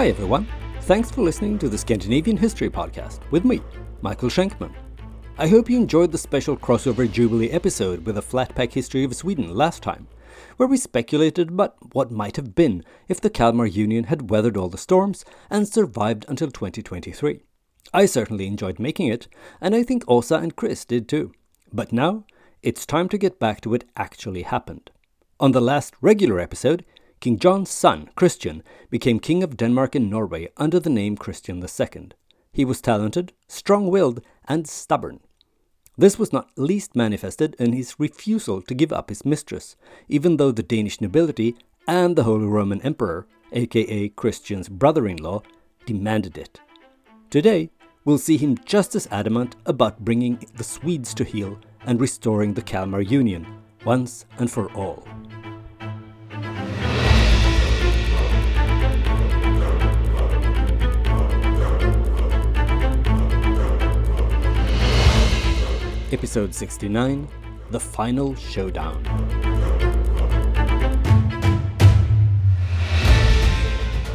Hi everyone. Thanks for listening to the Scandinavian History Podcast with me, Michael Schenkman. I hope you enjoyed the special crossover Jubilee episode with a flat pack history of Sweden last time, where we speculated about what might have been if the Kalmar Union had weathered all the storms and survived until 2023. I certainly enjoyed making it, and I think Åsa and Chris did too. But now, it's time to get back to what actually happened. On the last regular episode, King John's son, Christian, became King of Denmark and Norway under the name Christian II. He was talented, strong willed, and stubborn. This was not least manifested in his refusal to give up his mistress, even though the Danish nobility and the Holy Roman Emperor, aka Christian's brother in law, demanded it. Today, we'll see him just as adamant about bringing the Swedes to heel and restoring the Kalmar Union once and for all. Episode 69 The Final Showdown.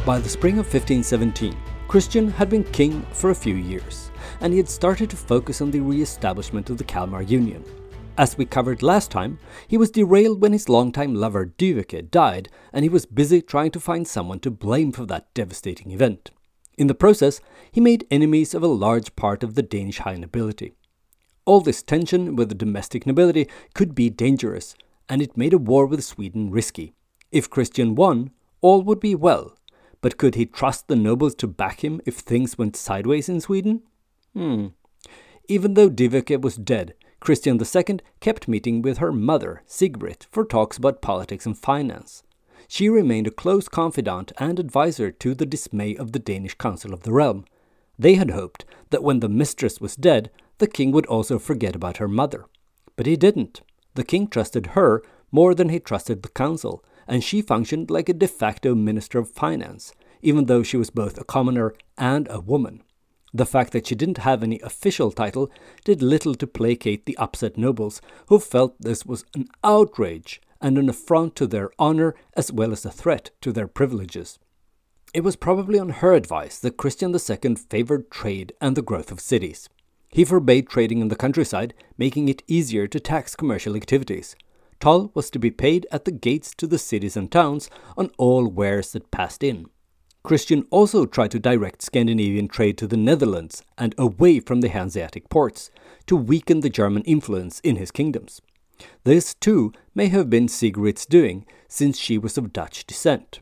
By the spring of 1517, Christian had been king for a few years, and he had started to focus on the re establishment of the Kalmar Union. As we covered last time, he was derailed when his longtime lover Dyveke died, and he was busy trying to find someone to blame for that devastating event. In the process, he made enemies of a large part of the Danish high nobility. All this tension with the domestic nobility could be dangerous, and it made a war with Sweden risky. If Christian won, all would be well. But could he trust the nobles to back him if things went sideways in Sweden? Hmm. Even though Dyveke was dead, Christian II kept meeting with her mother, Sigbrit, for talks about politics and finance. She remained a close confidant and adviser to the dismay of the Danish Council of the Realm. They had hoped that when the mistress was dead, the king would also forget about her mother. But he didn't. The king trusted her more than he trusted the council, and she functioned like a de facto minister of finance, even though she was both a commoner and a woman. The fact that she didn't have any official title did little to placate the upset nobles, who felt this was an outrage and an affront to their honor as well as a threat to their privileges. It was probably on her advice that Christian II favored trade and the growth of cities. He forbade trading in the countryside, making it easier to tax commercial activities. Toll was to be paid at the gates to the cities and towns on all wares that passed in. Christian also tried to direct Scandinavian trade to the Netherlands and away from the Hanseatic ports to weaken the German influence in his kingdoms. This, too, may have been Sigbrit's doing, since she was of Dutch descent.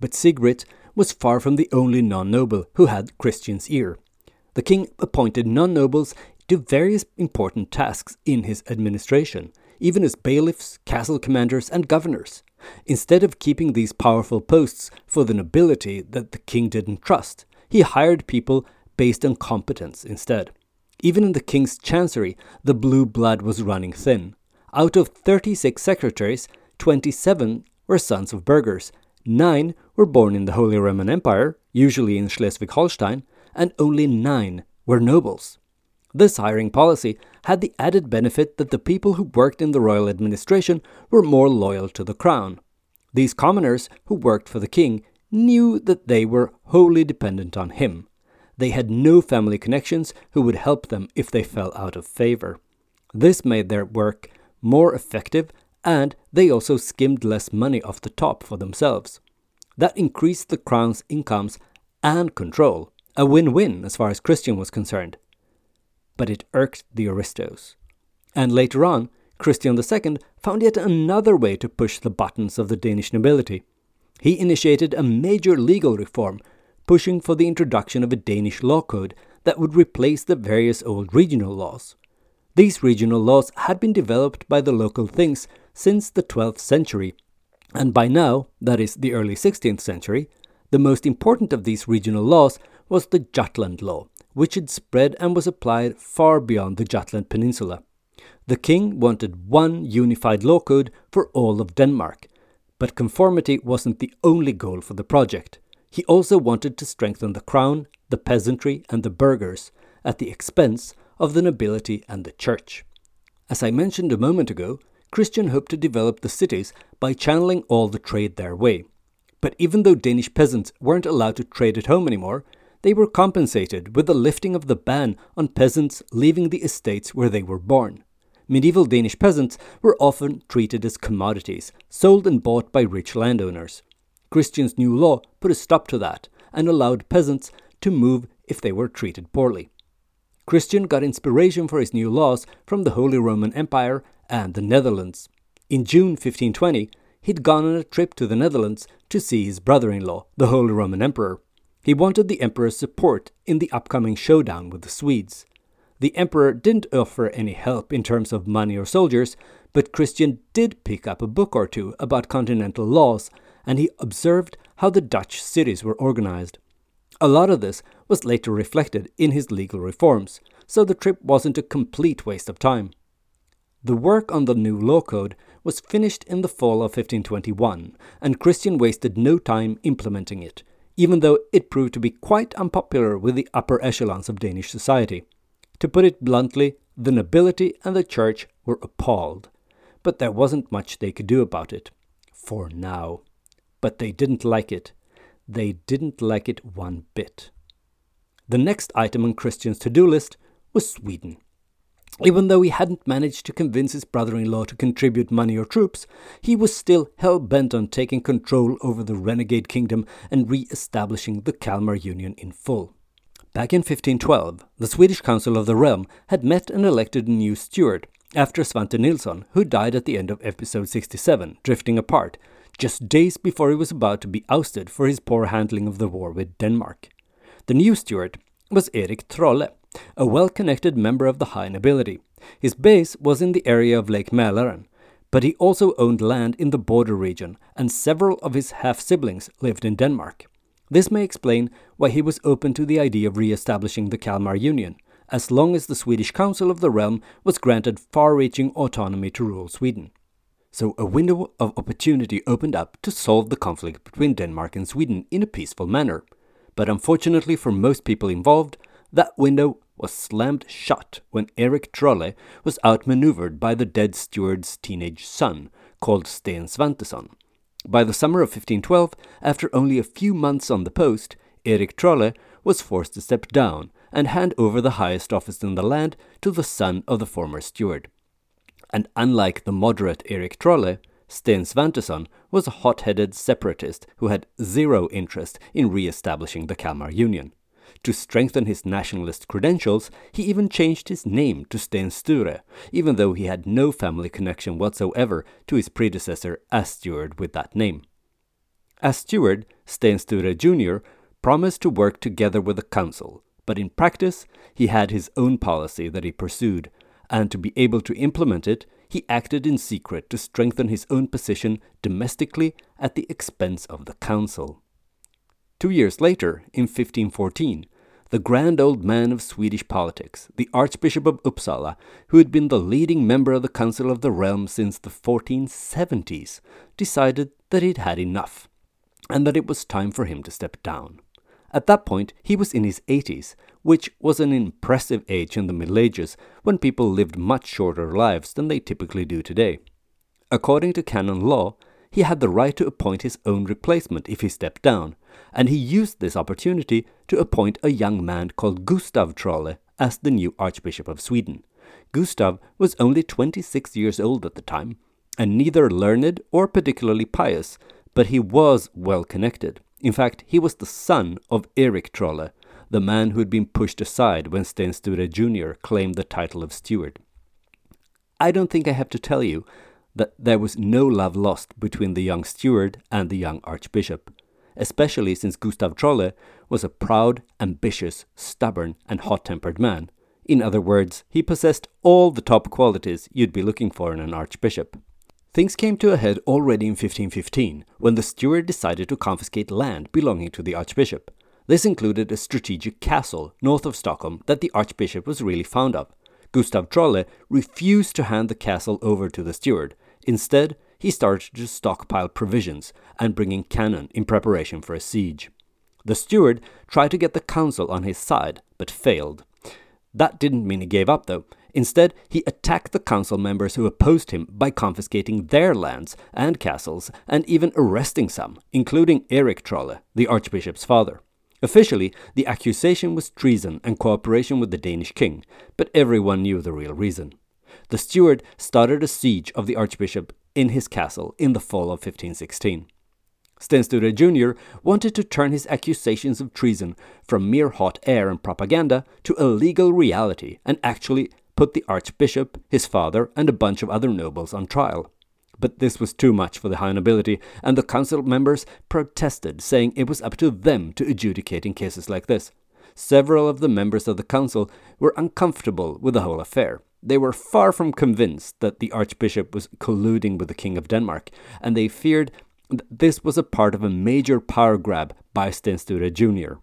But Sigrid was far from the only non noble who had Christian's ear the king appointed non nobles to various important tasks in his administration, even as bailiffs, castle commanders, and governors. Instead of keeping these powerful posts for the nobility that the king didn't trust, he hired people based on competence instead. Even in the king's chancery, the blue blood was running thin. Out of 36 secretaries, 27 were sons of burghers, 9 were born in the Holy Roman Empire, usually in Schleswig Holstein, and only nine were nobles. This hiring policy had the added benefit that the people who worked in the royal administration were more loyal to the crown. These commoners who worked for the king knew that they were wholly dependent on him. They had no family connections who would help them if they fell out of favor. This made their work more effective, and they also skimmed less money off the top for themselves. That increased the crown's incomes and control a win win as far as Christian was concerned. But it irked the aristos. And later on, Christian II found yet another way to push the buttons of the Danish nobility. He initiated a major legal reform, pushing for the introduction of a Danish law code that would replace the various old regional laws. These regional laws had been developed by the local things since the 12th century, and by now, that is the early 16th century, the most important of these regional laws was the Jutland law, which had spread and was applied far beyond the Jutland Peninsula. The king wanted one unified law code for all of Denmark, but conformity wasn't the only goal for the project. He also wanted to strengthen the crown, the peasantry, and the burghers at the expense of the nobility and the church. As I mentioned a moment ago, Christian hoped to develop the cities by channeling all the trade their way. But even though Danish peasants weren't allowed to trade at home anymore, they were compensated with the lifting of the ban on peasants leaving the estates where they were born. Medieval Danish peasants were often treated as commodities, sold and bought by rich landowners. Christian's new law put a stop to that and allowed peasants to move if they were treated poorly. Christian got inspiration for his new laws from the Holy Roman Empire and the Netherlands. In June 1520, he'd gone on a trip to the Netherlands to see his brother in law, the Holy Roman Emperor. He wanted the emperor's support in the upcoming showdown with the Swedes. The emperor didn't offer any help in terms of money or soldiers, but Christian did pick up a book or two about continental laws, and he observed how the Dutch cities were organized. A lot of this was later reflected in his legal reforms, so the trip wasn't a complete waste of time. The work on the new law code was finished in the fall of 1521, and Christian wasted no time implementing it, even though it proved to be quite unpopular with the upper echelons of Danish society. To put it bluntly, the nobility and the church were appalled, but there wasn't much they could do about it. For now. But they didn't like it. They didn't like it one bit. The next item on Christian's to do list was Sweden. Even though he hadn't managed to convince his brother in law to contribute money or troops, he was still hell bent on taking control over the renegade kingdom and re establishing the Kalmar Union in full. Back in 1512, the Swedish Council of the Realm had met and elected a new steward after Svante Nilsson, who died at the end of episode 67, drifting apart, just days before he was about to be ousted for his poor handling of the war with Denmark. The new steward was Erik Trolle, a well connected member of the high nobility. His base was in the area of Lake Mälaren, but he also owned land in the border region, and several of his half siblings lived in Denmark. This may explain why he was open to the idea of re establishing the Kalmar Union, as long as the Swedish Council of the Realm was granted far reaching autonomy to rule Sweden. So a window of opportunity opened up to solve the conflict between Denmark and Sweden in a peaceful manner. But unfortunately for most people involved, that window was slammed shut when Eric Trolle was outmaneuvered by the dead steward's teenage son, called Sten Svantesson. By the summer of 1512, after only a few months on the post, Eric Trolle was forced to step down and hand over the highest office in the land to the son of the former steward. And unlike the moderate Eric Trolle, Sten Svantesson was a hot headed separatist who had zero interest in re establishing the Kalmar Union. To strengthen his nationalist credentials, he even changed his name to Sten Sture, even though he had no family connection whatsoever to his predecessor as steward with that name. As steward, Sten Sture Jr. promised to work together with the council, but in practice, he had his own policy that he pursued, and to be able to implement it, he acted in secret to strengthen his own position domestically at the expense of the council. Two years later, in 1514, the grand old man of Swedish politics, the Archbishop of Uppsala, who had been the leading member of the Council of the Realm since the 1470s, decided that he'd had enough, and that it was time for him to step down. At that point, he was in his 80s, which was an impressive age in the Middle Ages when people lived much shorter lives than they typically do today. According to canon law, he had the right to appoint his own replacement if he stepped down, and he used this opportunity to appoint a young man called Gustav Trolle as the new Archbishop of Sweden. Gustav was only 26 years old at the time, and neither learned or particularly pious, but he was well connected. In fact, he was the son of Erik Trolle, the man who had been pushed aside when Sten Sture Jr. claimed the title of steward. I don't think I have to tell you that there was no love lost between the young steward and the young archbishop, especially since Gustav Trolle was a proud, ambitious, stubborn, and hot tempered man. In other words, he possessed all the top qualities you'd be looking for in an archbishop. Things came to a head already in 1515 when the steward decided to confiscate land belonging to the archbishop. This included a strategic castle north of Stockholm that the archbishop was really fond of. Gustav Trolle refused to hand the castle over to the steward, Instead, he started to stockpile provisions and bring in cannon in preparation for a siege. The steward tried to get the council on his side, but failed. That didn't mean he gave up, though. Instead, he attacked the council members who opposed him by confiscating their lands and castles and even arresting some, including Erik Trolle, the archbishop's father. Officially, the accusation was treason and cooperation with the Danish king, but everyone knew the real reason. The steward started a siege of the archbishop in his castle in the fall of 1516. Sten Sture Jr. wanted to turn his accusations of treason from mere hot air and propaganda to a legal reality and actually put the archbishop, his father, and a bunch of other nobles on trial. But this was too much for the high nobility, and the council members protested, saying it was up to them to adjudicate in cases like this. Several of the members of the council were uncomfortable with the whole affair. They were far from convinced that the archbishop was colluding with the king of Denmark, and they feared that this was a part of a major power grab by Sten Sture Jr.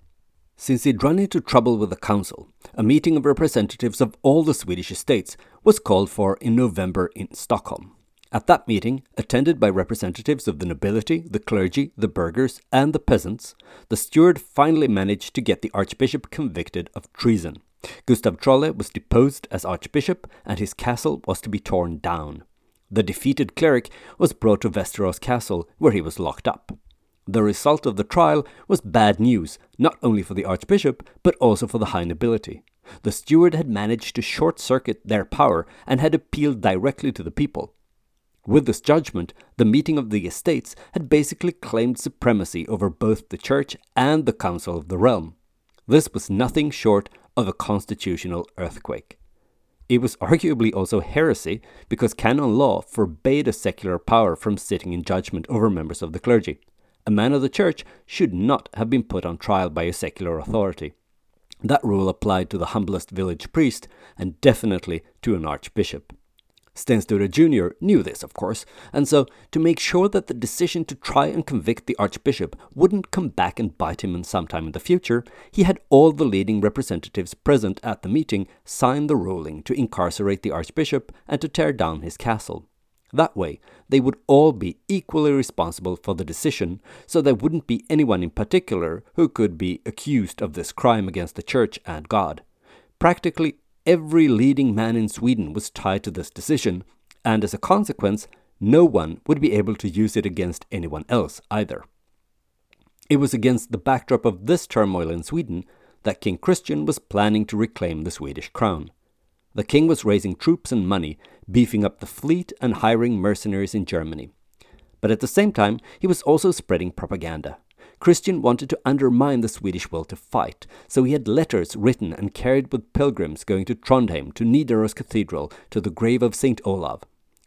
Since he'd run into trouble with the council, a meeting of representatives of all the Swedish estates was called for in November in Stockholm. At that meeting, attended by representatives of the nobility, the clergy, the burghers, and the peasants, the steward finally managed to get the archbishop convicted of treason. Gustav Trolle was deposed as archbishop, and his castle was to be torn down. The defeated cleric was brought to Västerås Castle, where he was locked up. The result of the trial was bad news, not only for the archbishop, but also for the high nobility. The steward had managed to short circuit their power and had appealed directly to the people. With this judgment, the meeting of the estates had basically claimed supremacy over both the church and the council of the realm. This was nothing short of a constitutional earthquake. It was arguably also heresy because canon law forbade a secular power from sitting in judgment over members of the clergy a man of the church should not have been put on trial by a secular authority. That rule applied to the humblest village priest and definitely to an archbishop. Sten Jr. knew this, of course, and so, to make sure that the decision to try and convict the archbishop wouldn't come back and bite him in some time in the future, he had all the leading representatives present at the meeting sign the ruling to incarcerate the archbishop and to tear down his castle. That way, they would all be equally responsible for the decision, so there wouldn't be anyone in particular who could be accused of this crime against the Church and God. Practically every leading man in Sweden was tied to this decision, and as a consequence, no one would be able to use it against anyone else either. It was against the backdrop of this turmoil in Sweden that King Christian was planning to reclaim the Swedish crown. The king was raising troops and money, beefing up the fleet and hiring mercenaries in Germany. But at the same time, he was also spreading propaganda. Christian wanted to undermine the Swedish will to fight, so he had letters written and carried with pilgrims going to Trondheim, to Nidaros Cathedral, to the grave of St. Olav.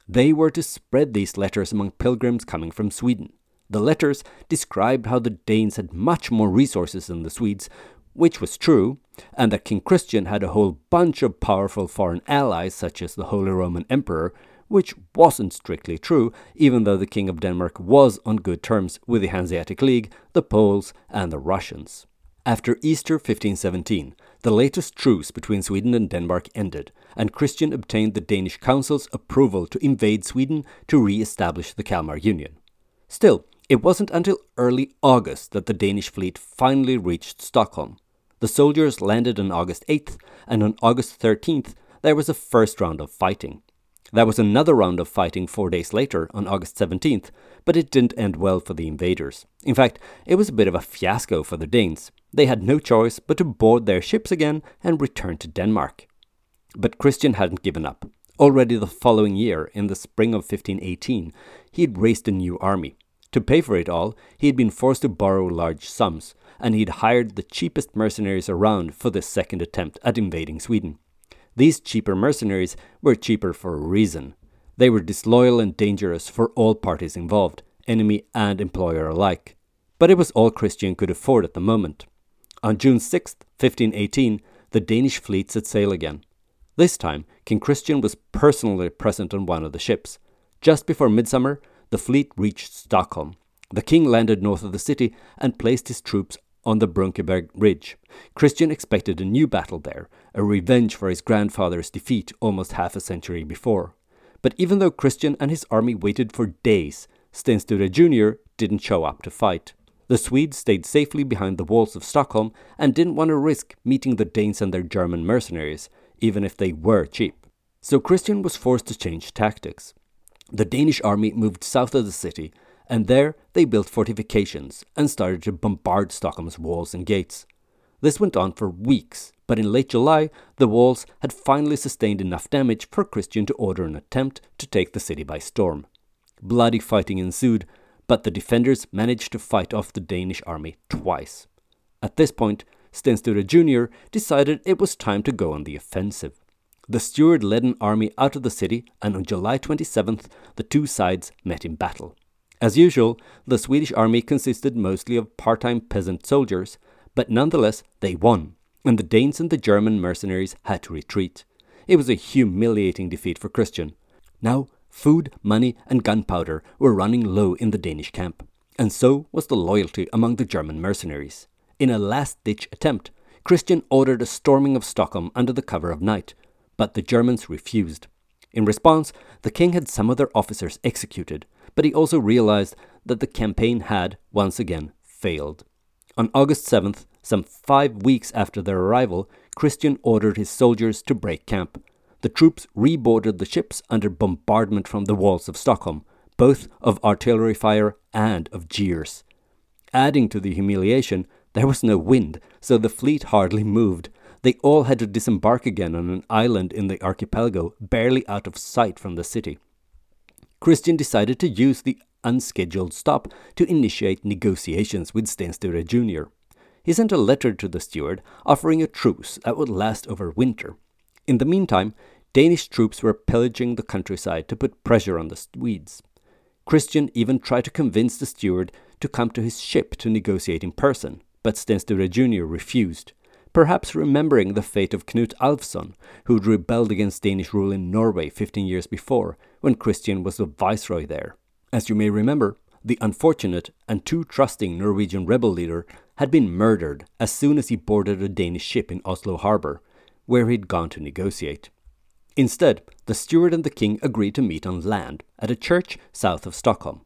They were to spread these letters among pilgrims coming from Sweden. The letters described how the Danes had much more resources than the Swedes, which was true, and that King Christian had a whole bunch of powerful foreign allies, such as the Holy Roman Emperor, which wasn't strictly true, even though the King of Denmark was on good terms with the Hanseatic League, the Poles, and the Russians. After Easter 1517, the latest truce between Sweden and Denmark ended, and Christian obtained the Danish Council's approval to invade Sweden to re establish the Kalmar Union. Still, it wasn't until early August that the Danish fleet finally reached Stockholm. The soldiers landed on August 8th, and on August 13th, there was a first round of fighting. There was another round of fighting four days later, on August 17th, but it didn't end well for the invaders. In fact, it was a bit of a fiasco for the Danes. They had no choice but to board their ships again and return to Denmark. But Christian hadn't given up. Already the following year, in the spring of 1518, he had raised a new army. To pay for it all, he had been forced to borrow large sums, and he'd hired the cheapest mercenaries around for this second attempt at invading Sweden. These cheaper mercenaries were cheaper for a reason. They were disloyal and dangerous for all parties involved, enemy and employer alike. But it was all Christian could afford at the moment. On June 6, 1518, the Danish fleet set sail again. This time, King Christian was personally present on one of the ships. Just before midsummer, the fleet reached Stockholm. The king landed north of the city and placed his troops on the Brunkeberg Ridge. Christian expected a new battle there, a revenge for his grandfather's defeat almost half a century before. But even though Christian and his army waited for days, Sten Sture Jr. didn't show up to fight. The Swedes stayed safely behind the walls of Stockholm and didn't want to risk meeting the Danes and their German mercenaries, even if they were cheap. So Christian was forced to change tactics. The Danish army moved south of the city, and there they built fortifications and started to bombard Stockholm's walls and gates. This went on for weeks, but in late July, the walls had finally sustained enough damage for Christian to order an attempt to take the city by storm. Bloody fighting ensued, but the defenders managed to fight off the Danish army twice. At this point, Sten Sture Jr. decided it was time to go on the offensive. The steward led an army out of the city, and on July 27th, the two sides met in battle. As usual, the Swedish army consisted mostly of part time peasant soldiers, but nonetheless, they won, and the Danes and the German mercenaries had to retreat. It was a humiliating defeat for Christian. Now, food, money, and gunpowder were running low in the Danish camp, and so was the loyalty among the German mercenaries. In a last ditch attempt, Christian ordered a storming of Stockholm under the cover of night, but the Germans refused. In response, the king had some of their officers executed, but he also realized that the campaign had, once again, failed. On August 7th, some five weeks after their arrival, Christian ordered his soldiers to break camp. The troops reboarded the ships under bombardment from the walls of Stockholm, both of artillery fire and of jeers. Adding to the humiliation, there was no wind, so the fleet hardly moved, they all had to disembark again on an island in the archipelago, barely out of sight from the city. Christian decided to use the unscheduled stop to initiate negotiations with Sten Sture Jr. He sent a letter to the steward offering a truce that would last over winter. In the meantime, Danish troops were pillaging the countryside to put pressure on the Swedes. Christian even tried to convince the steward to come to his ship to negotiate in person, but Sten Sture Jr. refused perhaps remembering the fate of Knut Alfsson, who'd rebelled against Danish rule in Norway 15 years before, when Christian was the viceroy there. As you may remember, the unfortunate and too trusting Norwegian rebel leader had been murdered as soon as he boarded a Danish ship in Oslo harbor, where he'd gone to negotiate. Instead, the steward and the king agreed to meet on land at a church south of Stockholm.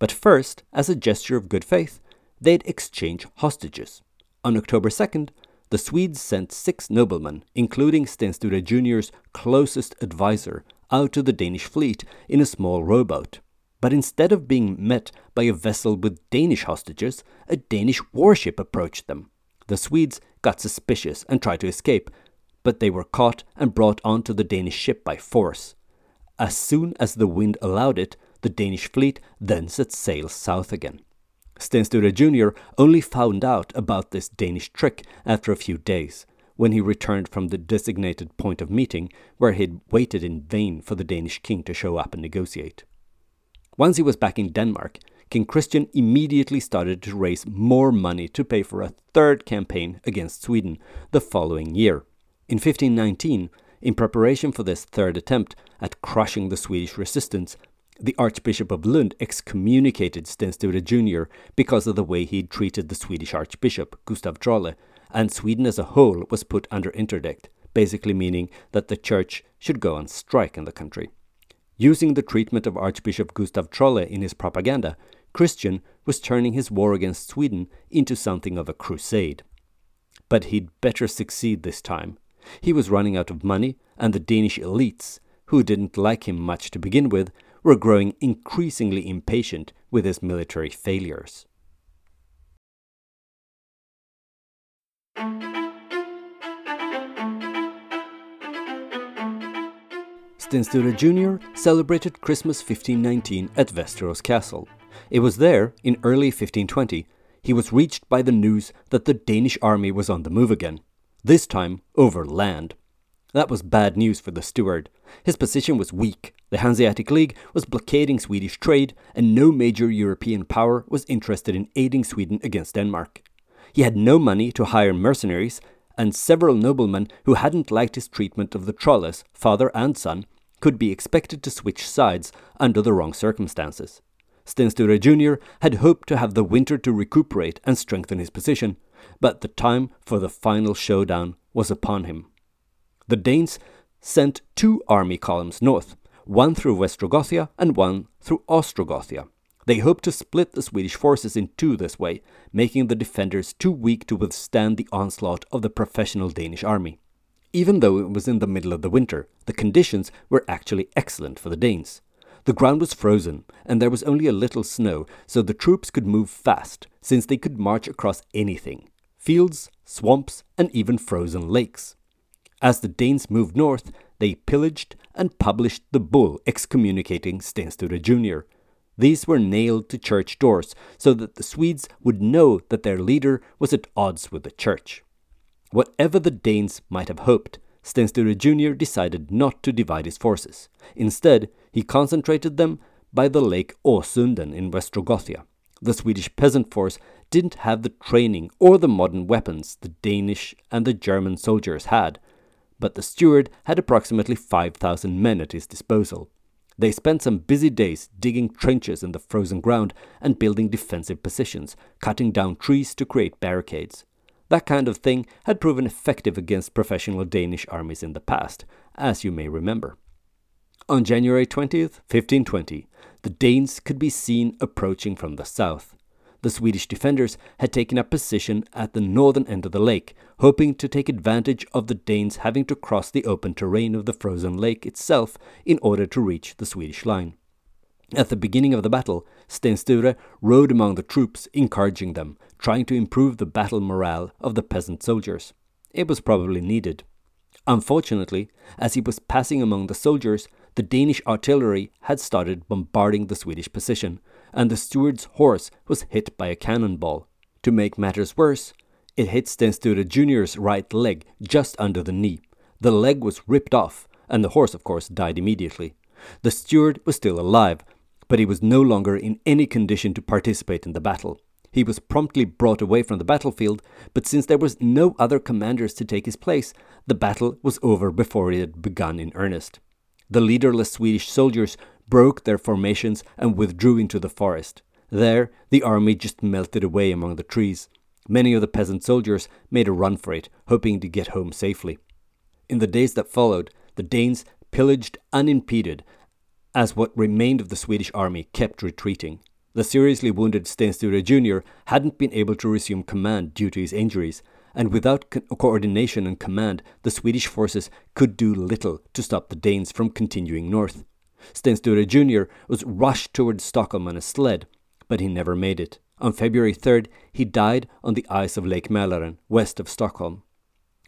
But first, as a gesture of good faith, they'd exchange hostages. On October 2nd, the Swedes sent six noblemen, including Sten Sture Jr.'s closest adviser, out to the Danish fleet in a small rowboat. But instead of being met by a vessel with Danish hostages, a Danish warship approached them. The Swedes got suspicious and tried to escape, but they were caught and brought onto the Danish ship by force. As soon as the wind allowed it, the Danish fleet then set sail south again. Sten Sture Jr. only found out about this Danish trick after a few days, when he returned from the designated point of meeting, where he'd waited in vain for the Danish king to show up and negotiate. Once he was back in Denmark, King Christian immediately started to raise more money to pay for a third campaign against Sweden the following year. In 1519, in preparation for this third attempt at crushing the Swedish resistance, the Archbishop of Lund excommunicated Sten Sture Jr. because of the way he'd treated the Swedish Archbishop, Gustav Trolle, and Sweden as a whole was put under interdict, basically meaning that the church should go on strike in the country. Using the treatment of Archbishop Gustav Trolle in his propaganda, Christian was turning his war against Sweden into something of a crusade. But he'd better succeed this time. He was running out of money, and the Danish elites, who didn't like him much to begin with, were growing increasingly impatient with his military failures. Sten Sture Jr. celebrated Christmas 1519 at Västerås Castle. It was there, in early 1520, he was reached by the news that the Danish army was on the move again, this time over land. That was bad news for the steward. His position was weak. The Hanseatic League was blockading Swedish trade, and no major European power was interested in aiding Sweden against Denmark. He had no money to hire mercenaries, and several noblemen who hadn't liked his treatment of the Trolles, father and son, could be expected to switch sides under the wrong circumstances. Sten Sture Jr. had hoped to have the winter to recuperate and strengthen his position, but the time for the final showdown was upon him. The Danes sent two army columns north, one through Westrogothia and one through Ostrogothia. They hoped to split the Swedish forces in two this way, making the defenders too weak to withstand the onslaught of the professional Danish army. Even though it was in the middle of the winter, the conditions were actually excellent for the Danes. The ground was frozen, and there was only a little snow, so the troops could move fast, since they could march across anything fields, swamps, and even frozen lakes. As the Danes moved north, they pillaged and published the bull excommunicating Sten Sture Jr. These were nailed to church doors so that the Swedes would know that their leader was at odds with the church. Whatever the Danes might have hoped, Sten Sture Jr. decided not to divide his forces. Instead, he concentrated them by the lake Åsunden in Westrogothia. The Swedish peasant force didn't have the training or the modern weapons the Danish and the German soldiers had, but the steward had approximately 5,000 men at his disposal. They spent some busy days digging trenches in the frozen ground and building defensive positions, cutting down trees to create barricades. That kind of thing had proven effective against professional Danish armies in the past, as you may remember. On January 20th, 1520, the Danes could be seen approaching from the south. The Swedish defenders had taken up position at the northern end of the lake, hoping to take advantage of the Danes having to cross the open terrain of the frozen lake itself in order to reach the Swedish line. At the beginning of the battle, Sten Sture rode among the troops, encouraging them, trying to improve the battle morale of the peasant soldiers. It was probably needed. Unfortunately, as he was passing among the soldiers, the Danish artillery had started bombarding the Swedish position, and the steward's horse was hit by a cannonball. To make matters worse, it hit Sten Jr.'s right leg just under the knee. The leg was ripped off, and the horse, of course, died immediately. The steward was still alive, but he was no longer in any condition to participate in the battle. He was promptly brought away from the battlefield, but since there was no other commanders to take his place, the battle was over before it had begun in earnest. The leaderless Swedish soldiers broke their formations and withdrew into the forest. There, the army just melted away among the trees. Many of the peasant soldiers made a run for it, hoping to get home safely. In the days that followed, the Danes pillaged unimpeded as what remained of the Swedish army kept retreating. The seriously wounded Sten Sture Jr. hadn't been able to resume command due to his injuries, and without co- coordination and command, the Swedish forces could do little to stop the Danes from continuing north. Sten Sture Jr. was rushed towards Stockholm on a sled, but he never made it. On February 3rd, he died on the ice of Lake Mälaren, west of Stockholm.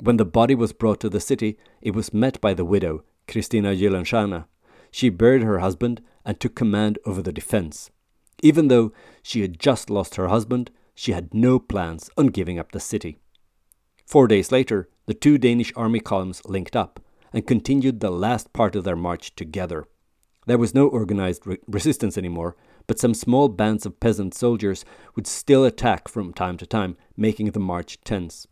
When the body was brought to the city, it was met by the widow, Kristina Gyllenstierna. She buried her husband and took command over the defense. Even though she had just lost her husband, she had no plans on giving up the city. Four days later, the two Danish army columns linked up and continued the last part of their march together. There was no organized re- resistance anymore, but some small bands of peasant soldiers would still attack from time to time, making the march tense.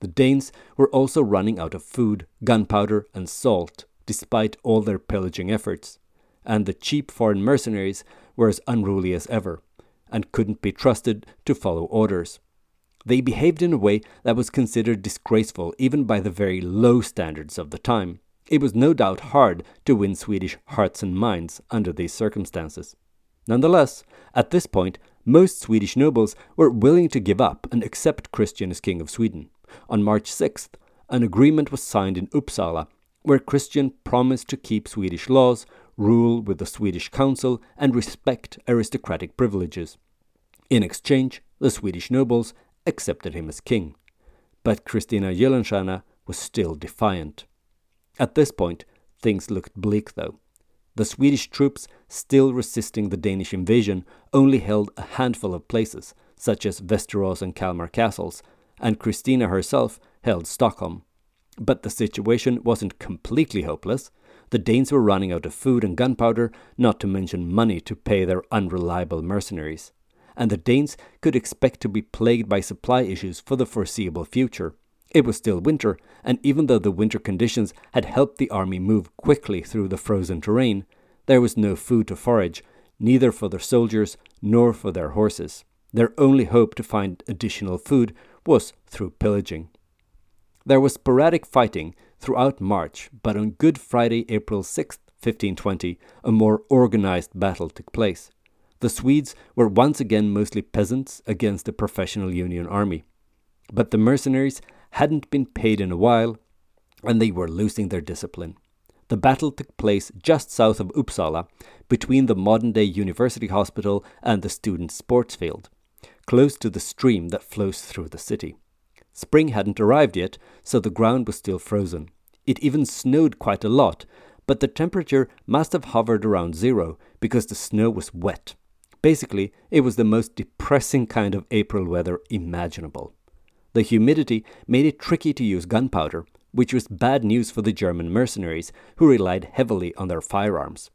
The Danes were also running out of food, gunpowder, and salt, despite all their pillaging efforts, and the cheap foreign mercenaries were as unruly as ever, and couldn't be trusted to follow orders. They behaved in a way that was considered disgraceful even by the very low standards of the time. It was no doubt hard to win Swedish hearts and minds under these circumstances. Nonetheless, at this point, most Swedish nobles were willing to give up and accept Christian as King of Sweden. On March 6th, an agreement was signed in Uppsala where Christian promised to keep Swedish laws, rule with the Swedish council, and respect aristocratic privileges. In exchange, the Swedish nobles accepted him as king. But Christina Gyllenstierna was still defiant. At this point, things looked bleak though. The Swedish troops, still resisting the Danish invasion, only held a handful of places, such as Västerås and Kalmar castles, and Christina herself held Stockholm. But the situation wasn't completely hopeless. The Danes were running out of food and gunpowder, not to mention money to pay their unreliable mercenaries and the Danes could expect to be plagued by supply issues for the foreseeable future. It was still winter, and even though the winter conditions had helped the army move quickly through the frozen terrain, there was no food to forage, neither for their soldiers nor for their horses. Their only hope to find additional food was through pillaging. There was sporadic fighting throughout March, but on Good Friday, April 6, 1520, a more organized battle took place the Swedes were once again mostly peasants against the professional Union army. But the mercenaries hadn't been paid in a while, and they were losing their discipline. The battle took place just south of Uppsala, between the modern day university hospital and the student sports field, close to the stream that flows through the city. Spring hadn't arrived yet, so the ground was still frozen. It even snowed quite a lot, but the temperature must have hovered around zero because the snow was wet. Basically, it was the most depressing kind of April weather imaginable. The humidity made it tricky to use gunpowder, which was bad news for the German mercenaries who relied heavily on their firearms.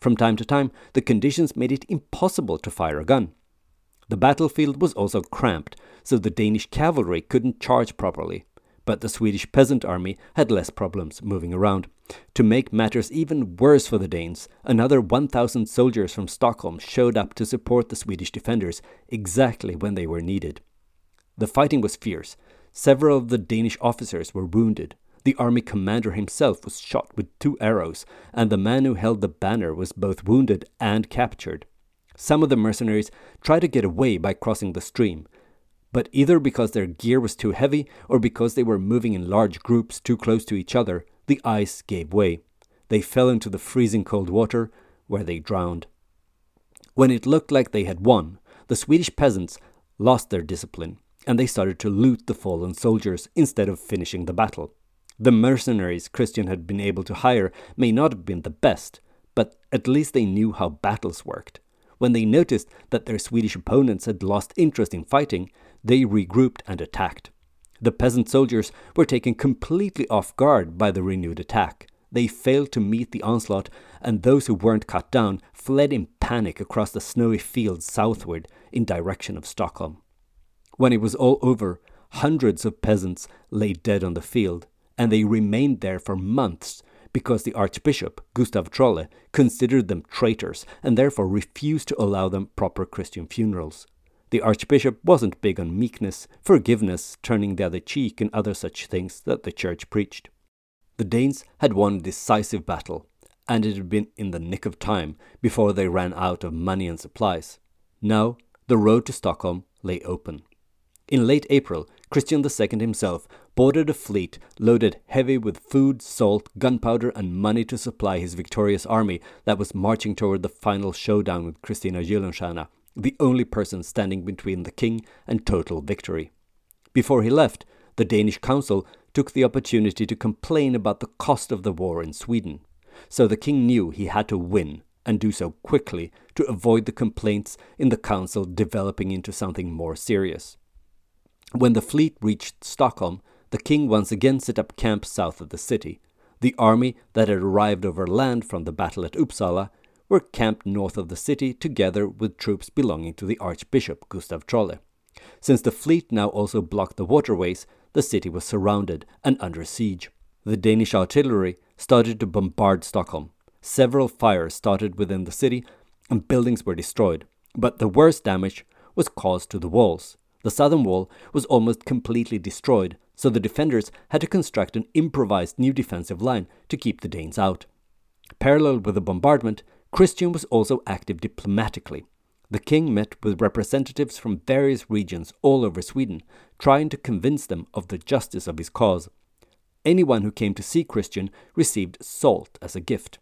From time to time, the conditions made it impossible to fire a gun. The battlefield was also cramped, so the Danish cavalry couldn't charge properly. But the Swedish peasant army had less problems moving around. To make matters even worse for the Danes, another 1,000 soldiers from Stockholm showed up to support the Swedish defenders exactly when they were needed. The fighting was fierce. Several of the Danish officers were wounded. The army commander himself was shot with two arrows, and the man who held the banner was both wounded and captured. Some of the mercenaries tried to get away by crossing the stream, but either because their gear was too heavy or because they were moving in large groups too close to each other, the ice gave way. They fell into the freezing cold water, where they drowned. When it looked like they had won, the Swedish peasants lost their discipline, and they started to loot the fallen soldiers instead of finishing the battle. The mercenaries Christian had been able to hire may not have been the best, but at least they knew how battles worked. When they noticed that their Swedish opponents had lost interest in fighting, they regrouped and attacked. The peasant soldiers were taken completely off guard by the renewed attack. They failed to meet the onslaught, and those who weren't cut down fled in panic across the snowy fields southward in direction of Stockholm. When it was all over, hundreds of peasants lay dead on the field, and they remained there for months because the Archbishop, Gustav Trolle, considered them traitors and therefore refused to allow them proper Christian funerals. The Archbishop wasn't big on meekness, forgiveness, turning the other cheek, and other such things that the Church preached. The Danes had won a decisive battle, and it had been in the nick of time before they ran out of money and supplies. Now, the road to Stockholm lay open. In late April, Christian II himself boarded a fleet loaded heavy with food, salt, gunpowder, and money to supply his victorious army that was marching toward the final showdown with Christina Gyllenstierna, the only person standing between the king and total victory. Before he left, the Danish council took the opportunity to complain about the cost of the war in Sweden. So the king knew he had to win and do so quickly to avoid the complaints in the council developing into something more serious. When the fleet reached Stockholm, the king once again set up camp south of the city. The army that had arrived over land from the battle at Uppsala were camped north of the city together with troops belonging to the Archbishop Gustav Trolle. Since the fleet now also blocked the waterways, the city was surrounded and under siege. The Danish artillery started to bombard Stockholm. Several fires started within the city and buildings were destroyed, but the worst damage was caused to the walls. The southern wall was almost completely destroyed, so the defenders had to construct an improvised new defensive line to keep the Danes out. Parallel with the bombardment, Christian was also active diplomatically. The king met with representatives from various regions all over Sweden, trying to convince them of the justice of his cause. Anyone who came to see Christian received salt as a gift.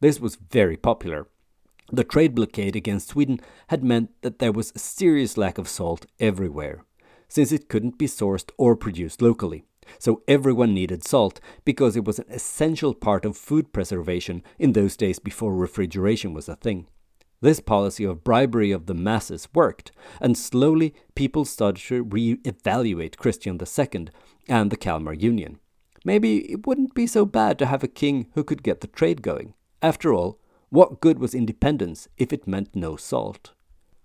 This was very popular. The trade blockade against Sweden had meant that there was a serious lack of salt everywhere, since it couldn't be sourced or produced locally. So everyone needed salt because it was an essential part of food preservation in those days before refrigeration was a thing. This policy of bribery of the masses worked, and slowly people started to re evaluate Christian II and the Kalmar Union. Maybe it wouldn't be so bad to have a king who could get the trade going. After all, what good was independence if it meant no salt?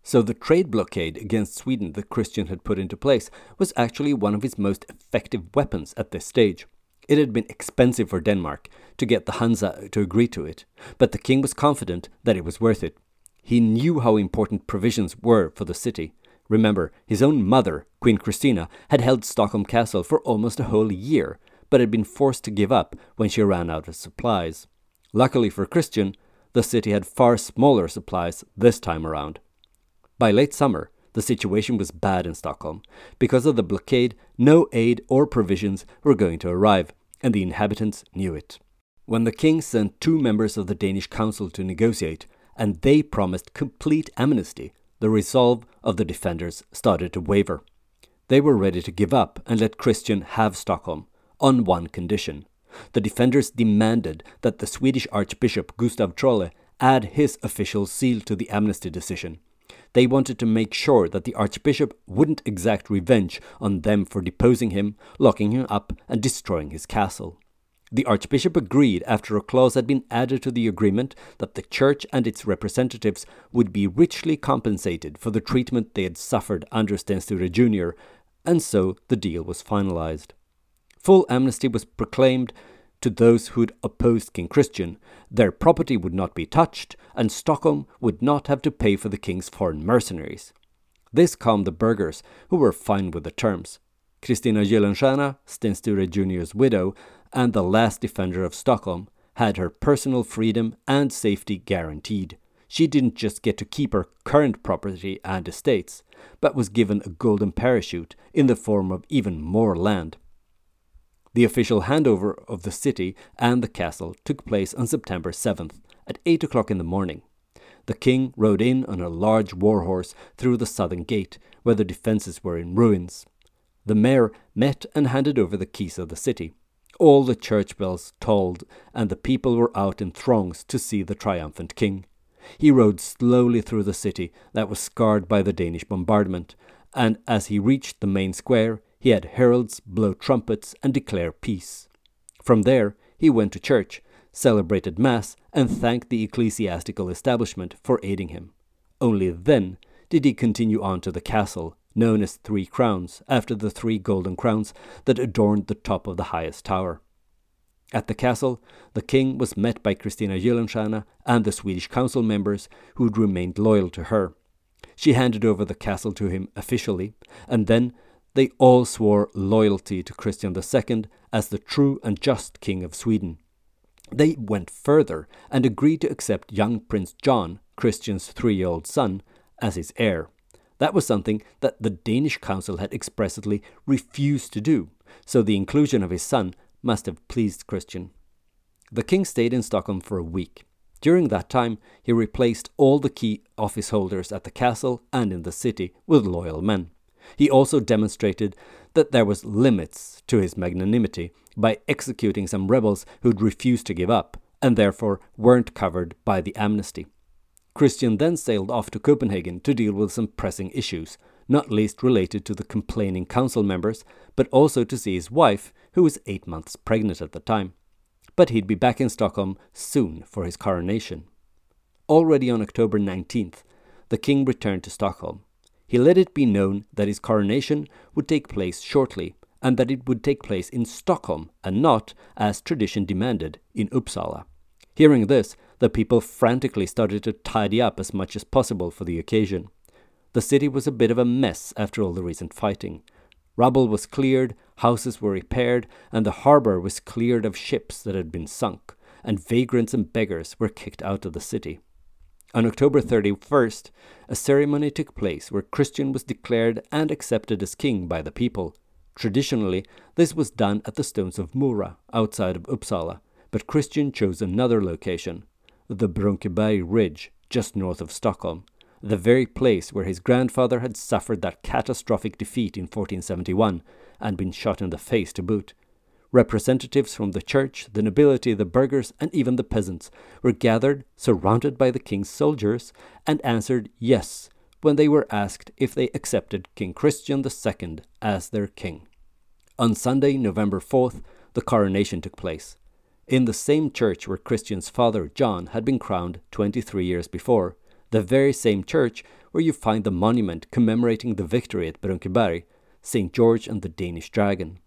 So the trade blockade against Sweden that Christian had put into place was actually one of his most effective weapons at this stage. It had been expensive for Denmark to get the Hansa to agree to it, but the king was confident that it was worth it. He knew how important provisions were for the city. Remember, his own mother, Queen Christina, had held Stockholm Castle for almost a whole year, but had been forced to give up when she ran out of supplies. Luckily for Christian, the city had far smaller supplies this time around. By late summer, the situation was bad in Stockholm. Because of the blockade, no aid or provisions were going to arrive, and the inhabitants knew it. When the king sent two members of the Danish council to negotiate, and they promised complete amnesty, the resolve of the defenders started to waver. They were ready to give up and let Christian have Stockholm, on one condition. The defenders demanded that the Swedish Archbishop Gustav Trolle add his official seal to the amnesty decision. They wanted to make sure that the Archbishop wouldn't exact revenge on them for deposing him, locking him up, and destroying his castle. The Archbishop agreed after a clause had been added to the agreement that the Church and its representatives would be richly compensated for the treatment they had suffered under Sten Sture Jr., and so the deal was finalized. Full amnesty was proclaimed to those who'd opposed King Christian. Their property would not be touched, and Stockholm would not have to pay for the king's foreign mercenaries. This calmed the burghers, who were fine with the terms. Kristina Gyllenstierna, Sten Sture Jr.'s widow, and the last defender of Stockholm, had her personal freedom and safety guaranteed. She didn't just get to keep her current property and estates, but was given a golden parachute in the form of even more land. The official handover of the city and the castle took place on September 7th at 8 o'clock in the morning. The king rode in on a large war horse through the southern gate, where the defences were in ruins. The mayor met and handed over the keys of the city. All the church bells tolled, and the people were out in throngs to see the triumphant king. He rode slowly through the city that was scarred by the Danish bombardment, and as he reached the main square, he had heralds blow trumpets and declare peace. From there, he went to church, celebrated Mass, and thanked the ecclesiastical establishment for aiding him. Only then did he continue on to the castle, known as Three Crowns, after the three golden crowns that adorned the top of the highest tower. At the castle, the king was met by Kristina Gyllenstierna and the Swedish council members who had remained loyal to her. She handed over the castle to him officially, and then they all swore loyalty to Christian II as the true and just king of Sweden. They went further and agreed to accept young Prince John, Christian's three year old son, as his heir. That was something that the Danish council had expressly refused to do, so the inclusion of his son must have pleased Christian. The king stayed in Stockholm for a week. During that time, he replaced all the key office holders at the castle and in the city with loyal men. He also demonstrated that there was limits to his magnanimity by executing some rebels who'd refused to give up and therefore weren't covered by the amnesty. Christian then sailed off to Copenhagen to deal with some pressing issues, not least related to the complaining council members, but also to see his wife, who was eight months pregnant at the time. But he'd be back in Stockholm soon for his coronation. Already on October 19th, the king returned to Stockholm. He let it be known that his coronation would take place shortly, and that it would take place in Stockholm and not, as tradition demanded, in Uppsala. Hearing this, the people frantically started to tidy up as much as possible for the occasion. The city was a bit of a mess after all the recent fighting. Rubble was cleared, houses were repaired, and the harbour was cleared of ships that had been sunk, and vagrants and beggars were kicked out of the city. On October 31st, a ceremony took place where Christian was declared and accepted as king by the people. Traditionally, this was done at the stones of Mora, outside of Uppsala, but Christian chose another location, the Brunkeberg Ridge, just north of Stockholm, the very place where his grandfather had suffered that catastrophic defeat in 1471 and been shot in the face to boot. Representatives from the church, the nobility, the burghers, and even the peasants were gathered, surrounded by the king's soldiers, and answered yes when they were asked if they accepted King Christian II as their king. On Sunday, November 4th, the coronation took place in the same church where Christian's father, John, had been crowned 23 years before, the very same church where you find the monument commemorating the victory at Brunkeberg, St. George and the Danish dragon.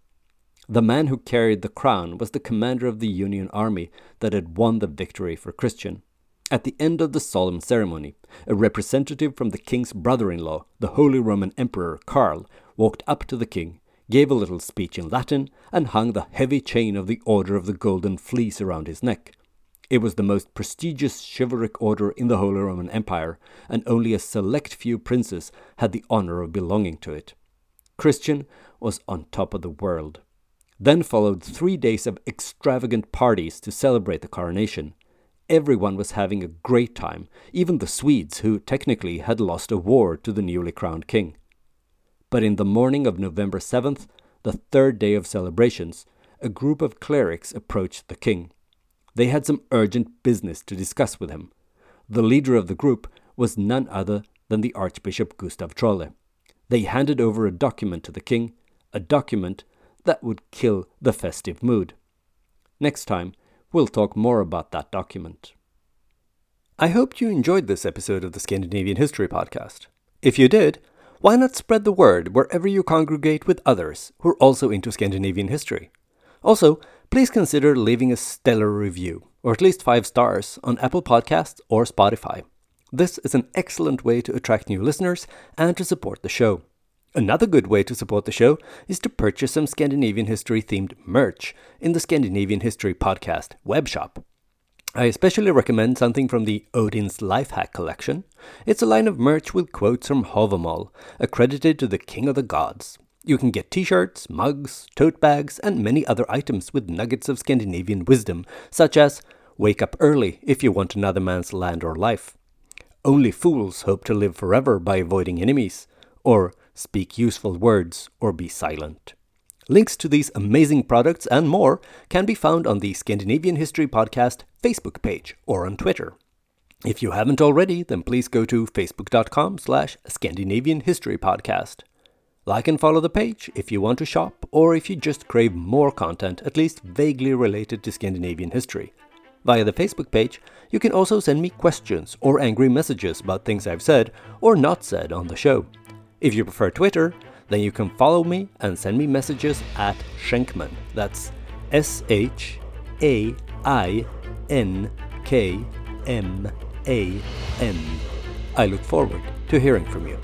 The man who carried the crown was the commander of the Union army that had won the victory for Christian. At the end of the solemn ceremony, a representative from the king's brother in law, the Holy Roman Emperor Karl, walked up to the king gave a little speech in Latin, and hung the heavy chain of the Order of the Golden Fleece around his neck. It was the most prestigious chivalric order in the Holy Roman Empire, and only a select few princes had the honor of belonging to it. Christian was on top of the world. Then followed three days of extravagant parties to celebrate the coronation. Everyone was having a great time, even the Swedes, who technically had lost a war to the newly crowned king. But in the morning of November 7th, the third day of celebrations, a group of clerics approached the king. They had some urgent business to discuss with him. The leader of the group was none other than the Archbishop Gustav Trolle. They handed over a document to the king, a document that would kill the festive mood. Next time, we'll talk more about that document. I hope you enjoyed this episode of the Scandinavian History Podcast. If you did, why not spread the word wherever you congregate with others who are also into Scandinavian history? Also, please consider leaving a stellar review, or at least five stars, on Apple Podcasts or Spotify. This is an excellent way to attract new listeners and to support the show. Another good way to support the show is to purchase some Scandinavian history themed merch in the Scandinavian History Podcast webshop. I especially recommend something from the Odin's Lifehack collection. It's a line of merch with quotes from Havamal, accredited to the King of the Gods. You can get t shirts, mugs, tote bags, and many other items with nuggets of Scandinavian wisdom, such as Wake up early if you want another man's land or life. Only fools hope to live forever by avoiding enemies, or speak useful words, or be silent. Links to these amazing products and more can be found on the Scandinavian History Podcast Facebook page or on Twitter. If you haven't already, then please go to facebook.com slash Scandinavian History Podcast. Like and follow the page if you want to shop or if you just crave more content, at least vaguely related to Scandinavian history. Via the Facebook page, you can also send me questions or angry messages about things I've said or not said on the show. If you prefer Twitter, then you can follow me and send me messages at Shainkman. That's S H A I N K M A N. I look forward to hearing from you.